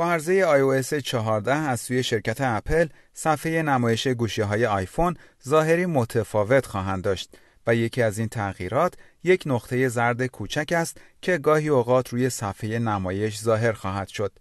با عرضه iOS 14 از سوی شرکت اپل صفحه نمایش گوشی های آیفون ظاهری متفاوت خواهند داشت و یکی از این تغییرات یک نقطه زرد کوچک است که گاهی اوقات روی صفحه نمایش ظاهر خواهد شد.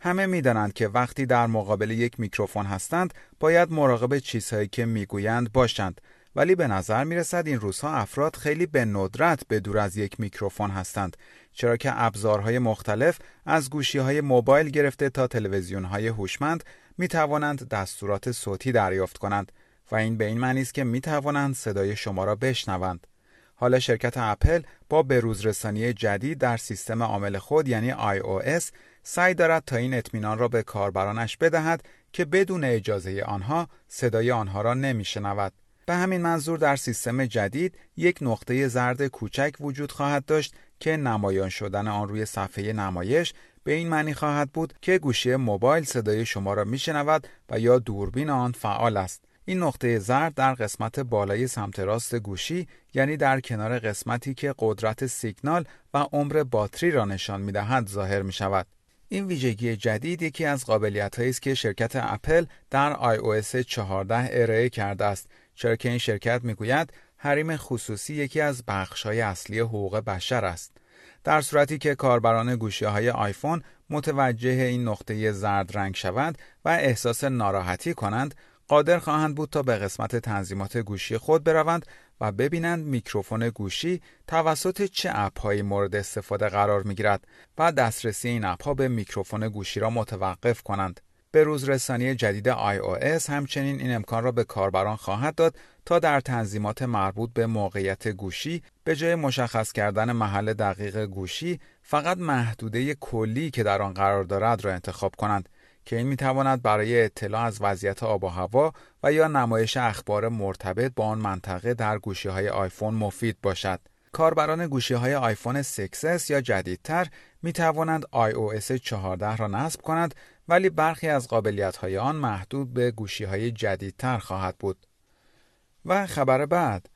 همه می‌دانند که وقتی در مقابل یک میکروفون هستند باید مراقب چیزهایی که می‌گویند باشند ولی به نظر می رسد این روزها افراد خیلی به ندرت به دور از یک میکروفون هستند چرا که ابزارهای مختلف از گوشی های موبایل گرفته تا تلویزیون های هوشمند می توانند دستورات صوتی دریافت کنند و این به این معنی است که می توانند صدای شما را بشنوند. حالا شرکت اپل با بروزرسانی جدید در سیستم عامل خود یعنی iOS سعی دارد تا این اطمینان را به کاربرانش بدهد که بدون اجازه آنها صدای آنها را نمیشنود. به همین منظور در سیستم جدید یک نقطه زرد کوچک وجود خواهد داشت که نمایان شدن آن روی صفحه نمایش به این معنی خواهد بود که گوشی موبایل صدای شما را میشنود و یا دوربین آن فعال است. این نقطه زرد در قسمت بالای سمت راست گوشی یعنی در کنار قسمتی که قدرت سیگنال و عمر باتری را نشان می دهد ظاهر می شود. این ویژگی جدید یکی از قابلیت است که شرکت اپل در iOS 14 ارائه کرده است چرا که این شرکت می‌گوید حریم خصوصی یکی از بخش‌های اصلی حقوق بشر است. در صورتی که کاربران گوشی های آیفون متوجه این نقطه زرد رنگ شوند و احساس ناراحتی کنند قادر خواهند بود تا به قسمت تنظیمات گوشی خود بروند و ببینند میکروفون گوشی توسط چه اپهایی مورد استفاده قرار می‌گیرد و دسترسی این اپها به میکروفون گوشی را متوقف کنند. به روز رسانی جدید iOS همچنین این امکان را به کاربران خواهد داد تا در تنظیمات مربوط به موقعیت گوشی به جای مشخص کردن محل دقیق گوشی فقط محدوده کلی که در آن قرار دارد را انتخاب کنند که این می‌تواند برای اطلاع از وضعیت آب و هوا و یا نمایش اخبار مرتبط با آن منطقه در گوشی های آیفون مفید باشد. کاربران گوشی های آیفون 6s یا جدیدتر می توانند iOS 14 را نصب کنند ولی برخی از قابلیت های آن محدود به گوشی های جدیدتر خواهد بود. و خبر بعد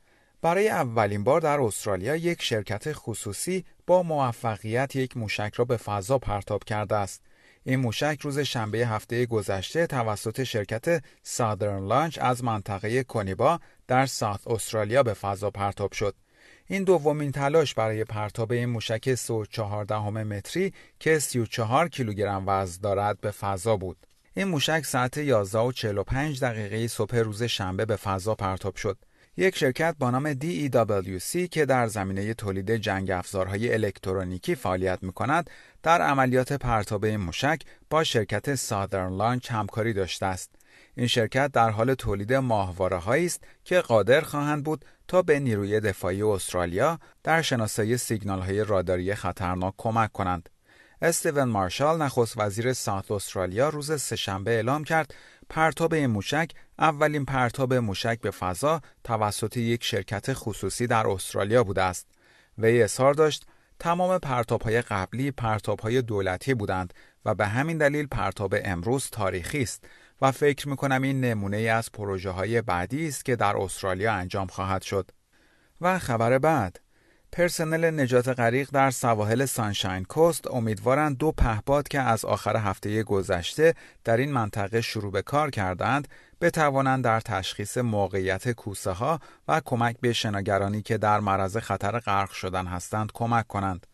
برای اولین بار در استرالیا یک شرکت خصوصی با موفقیت یک موشک را به فضا پرتاب کرده است. این موشک روز شنبه هفته گذشته توسط شرکت سادرن لانچ از منطقه کنیبا در ساوت استرالیا به فضا پرتاب شد. این دومین تلاش برای پرتاب این موشک 3.14 متری که 34 کیلوگرم وزن دارد به فضا بود. این موشک ساعت 11 و 45 دقیقه صبح روز شنبه به فضا پرتاب شد. یک شرکت با نام DEWC که در زمینه تولید جنگ افزارهای الکترونیکی فعالیت می کند در عملیات پرتاب این موشک با شرکت سادرن لانچ همکاری داشته است. این شرکت در حال تولید ماهواره است که قادر خواهند بود تا به نیروی دفاعی استرالیا در شناسایی سیگنال های راداری خطرناک کمک کنند. استیون مارشال نخست وزیر ساوت استرالیا روز سهشنبه اعلام کرد پرتاب این موشک اولین پرتاب موشک به فضا توسط یک شرکت خصوصی در استرالیا بوده است. وی اظهار داشت تمام پرتابهای قبلی پرتابهای دولتی بودند و به همین دلیل پرتاب امروز تاریخی است و فکر می کنم این نمونه ای از پروژه های بعدی است که در استرالیا انجام خواهد شد. و خبر بعد پرسنل نجات غریق در سواحل سانشاین کوست امیدوارند دو پهپاد که از آخر هفته گذشته در این منطقه شروع به کار کردند بتوانند در تشخیص موقعیت کوسه ها و کمک به شناگرانی که در معرض خطر غرق شدن هستند کمک کنند.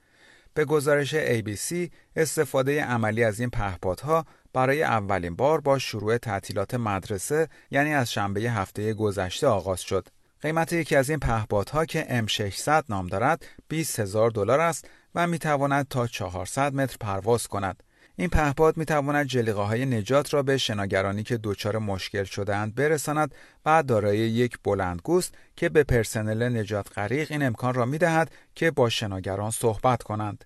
به گزارش ABC استفاده عملی از این پهپادها برای اولین بار با شروع تعطیلات مدرسه یعنی از شنبه هفته گذشته آغاز شد. قیمت یکی از این پهپادها که M600 نام دارد 20 هزار دلار است و می تواند تا 400 متر پرواز کند. این پهپاد می تواند جلیقه های نجات را به شناگرانی که دچار مشکل شدهاند برساند و دارای یک بلندگوست که به پرسنل نجات غریق این امکان را می دهد که با شناگران صحبت کنند.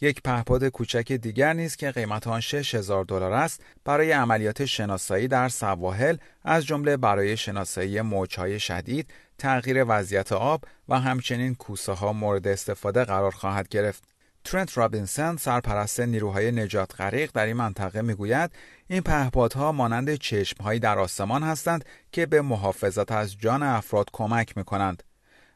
یک پهپاد کوچک دیگر نیز که قیمت آن 6000 دلار است برای عملیات شناسایی در سواحل از جمله برای شناسایی موجهای شدید، تغییر وضعیت آب و همچنین کوسه ها مورد استفاده قرار خواهد گرفت. ترنت رابینسن سرپرست نیروهای نجات غریق در این منطقه می‌گوید این پهپادها مانند چشمهایی در آسمان هستند که به محافظت از جان افراد کمک می کنند.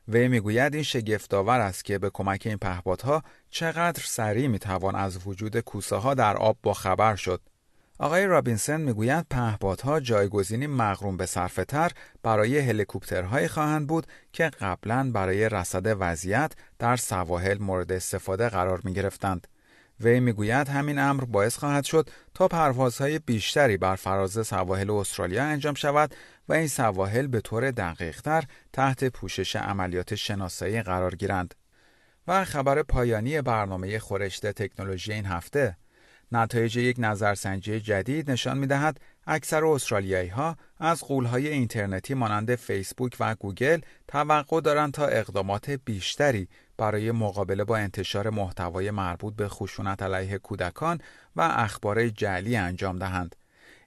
وی می‌گوید این شگفتآور است که به کمک این پهپادها چقدر سریع می‌توان از وجود کوسه ها در آب با خبر شد. آقای رابینسن می‌گوید پهپادها جایگزینی مغروم به صرفه برای هلیکوپترهایی خواهند بود که قبلا برای رصد وضعیت در سواحل مورد استفاده قرار می گرفتند. وی می‌گوید همین امر باعث خواهد شد تا پروازهای بیشتری بر فراز سواحل استرالیا انجام شود و این سواحل به طور دقیقتر تحت پوشش عملیات شناسایی قرار گیرند. و خبر پایانی برنامه خورشت تکنولوژی این هفته نتایج یک نظرسنجی جدید نشان می دهد اکثر استرالیایی ها از قولهای اینترنتی مانند فیسبوک و گوگل توقع دارند تا اقدامات بیشتری برای مقابله با انتشار محتوای مربوط به خشونت علیه کودکان و اخبار جعلی انجام دهند.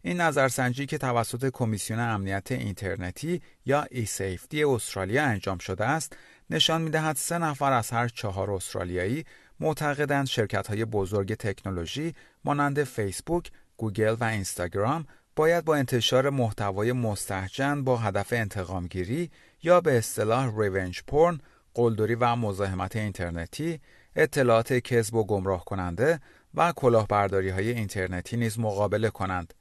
این نظرسنجی که توسط کمیسیون امنیت اینترنتی یا ای سیفتی استرالیا انجام شده است، نشان می دهد سه نفر از هر چهار استرالیایی معتقدند شرکت های بزرگ تکنولوژی مانند فیسبوک، گوگل و اینستاگرام باید با انتشار محتوای مستهجن با هدف انتقامگیری یا به اصطلاح ریونج پورن، قلدری و مزاحمت اینترنتی، اطلاعات کذب و گمراه کننده و کلاهبرداری های اینترنتی نیز مقابله کنند.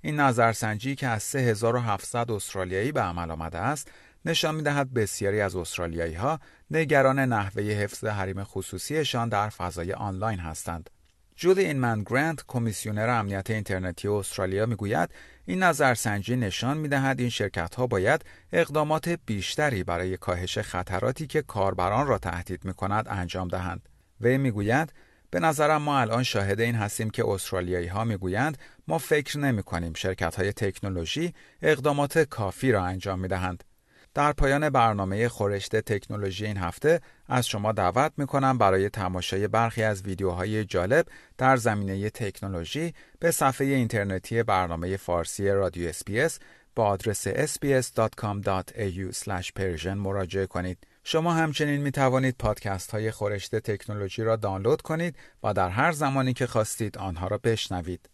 این نظرسنجی که از 3700 استرالیایی به عمل آمده است نشان می دهد بسیاری از استرالیایی ها نگران نحوه حفظ حریم خصوصیشان در فضای آنلاین هستند. جولی اینمن گرانت کمیسیونر امنیت اینترنتی استرالیا می‌گوید این نظرسنجی نشان می‌دهد این شرکت ها باید اقدامات بیشتری برای کاهش خطراتی که کاربران را تهدید می کند انجام دهند. وی می‌گوید به نظرم ما الان شاهد این هستیم که استرالیایی ها می‌گویند ما فکر نمی کنیم شرکت های تکنولوژی اقدامات کافی را انجام می دهند. در پایان برنامه خورشت تکنولوژی این هفته از شما دعوت می کنم برای تماشای برخی از ویدیوهای جالب در زمینه تکنولوژی به صفحه اینترنتی برنامه فارسی رادیو اسپیس با آدرس sbs.com.au مراجعه کنید. شما همچنین می توانید پادکست های خورشت تکنولوژی را دانلود کنید و در هر زمانی که خواستید آنها را بشنوید.